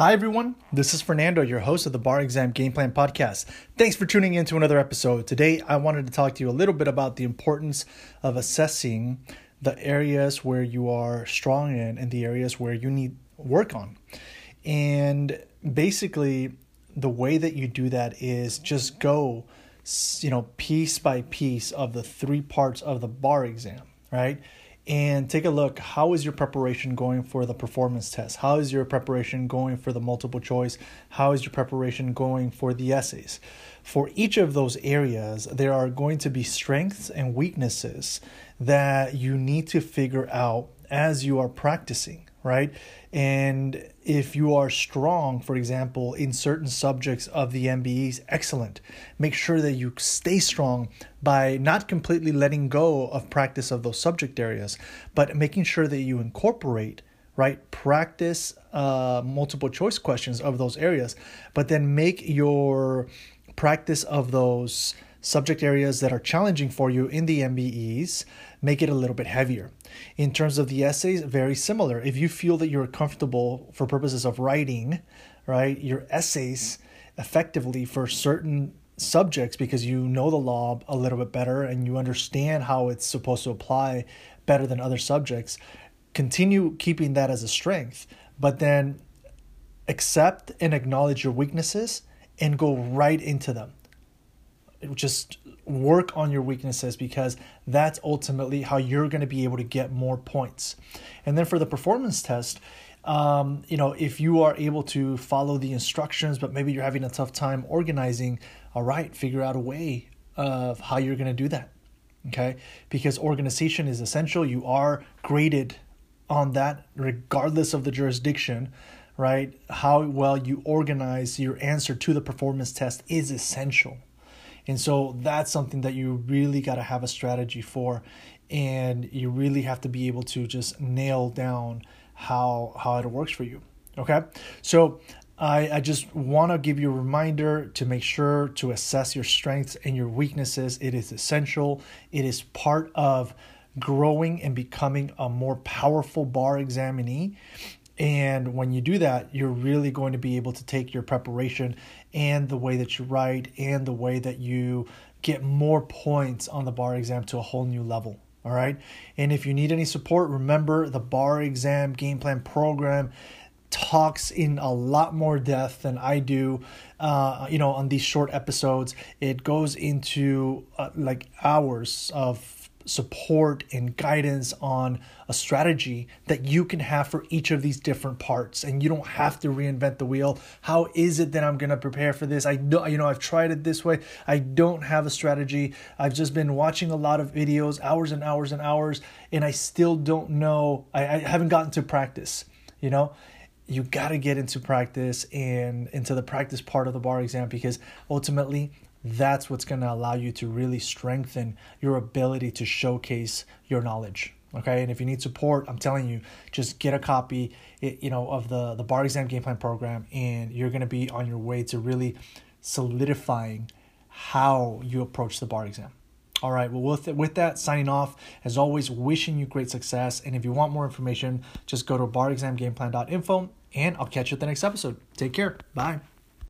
Hi, everyone. This is Fernando, your host of the Bar Exam Game Plan Podcast. Thanks for tuning in to another episode. Today, I wanted to talk to you a little bit about the importance of assessing the areas where you are strong in and the areas where you need work on. And basically, the way that you do that is just go, you know, piece by piece of the three parts of the bar exam, right? And take a look how is your preparation going for the performance test? How is your preparation going for the multiple choice? How is your preparation going for the essays? For each of those areas there are going to be strengths and weaknesses that you need to figure out as you are practicing right? And if you are strong, for example, in certain subjects of the MBEs, excellent. Make sure that you stay strong by not completely letting go of practice of those subject areas, but making sure that you incorporate right practice uh, multiple choice questions of those areas but then make your practice of those subject areas that are challenging for you in the MBEs, make it a little bit heavier. In terms of the essays, very similar. If you feel that you're comfortable for purposes of writing, right, your essays effectively for certain subjects because you know the law a little bit better and you understand how it's supposed to apply better than other subjects, continue keeping that as a strength, but then accept and acknowledge your weaknesses and go right into them just work on your weaknesses because that's ultimately how you're going to be able to get more points. And then for the performance test, um, you know, if you are able to follow the instructions, but maybe you're having a tough time organizing, all right, figure out a way of how you're going to do that. Okay, because organization is essential. You are graded on that regardless of the jurisdiction right? How well you organize your answer to the performance test is essential. And so that's something that you really got to have a strategy for and you really have to be able to just nail down how how it works for you. Okay? So I, I just want to give you a reminder to make sure to assess your strengths and your weaknesses. It is essential. It is part of growing and becoming a more powerful bar examinee. And when you do that, you're really going to be able to take your preparation and the way that you write and the way that you get more points on the bar exam to a whole new level. All right. And if you need any support, remember the bar exam game plan program talks in a lot more depth than I do. Uh, you know, on these short episodes, it goes into uh, like hours of support and guidance on a strategy that you can have for each of these different parts. And you don't have to reinvent the wheel. How is it that i'm going to prepare for this? I do you know i've tried it this way. I don't have a strategy. I've just been watching a lot of videos hours and hours and hours and i still don't know. I, I haven't gotten to practice you know you got to get into practice and into the practice part of the bar exam because ultimately that's what's going to allow you to really strengthen your ability to showcase your knowledge okay? And if you need support i'm telling you just get a copy you know of the the bar exam game plan program and you're going to be on your way to really solidifying how you approach the bar exam. All right well with, with that signing off as always wishing you great success. And if you want more information just go to barexamgameplan.info and i'll catch you at the next episode. Take care. Bye